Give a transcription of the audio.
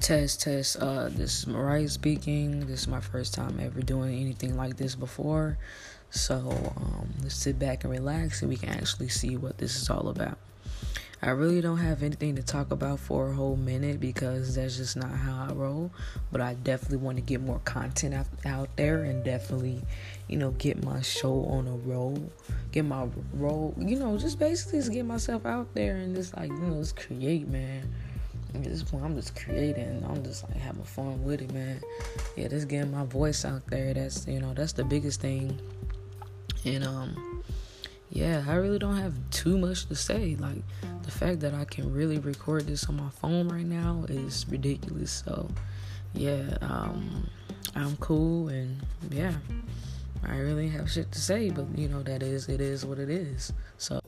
Test, test. Uh, this is Mariah speaking. This is my first time ever doing anything like this before. So um, let's sit back and relax, and we can actually see what this is all about. I really don't have anything to talk about for a whole minute because that's just not how I roll. But I definitely want to get more content out, out there and definitely, you know, get my show on a roll, get my role, you know, just basically just get myself out there and just like, you know, just create, man. At this point, I'm just creating. I'm just like having fun with it, man. Yeah, just getting my voice out there. That's you know, that's the biggest thing. And um, yeah, I really don't have too much to say. Like the fact that I can really record this on my phone right now is ridiculous. So yeah, um, I'm cool, and yeah, I really have shit to say. But you know, that is it is what it is. So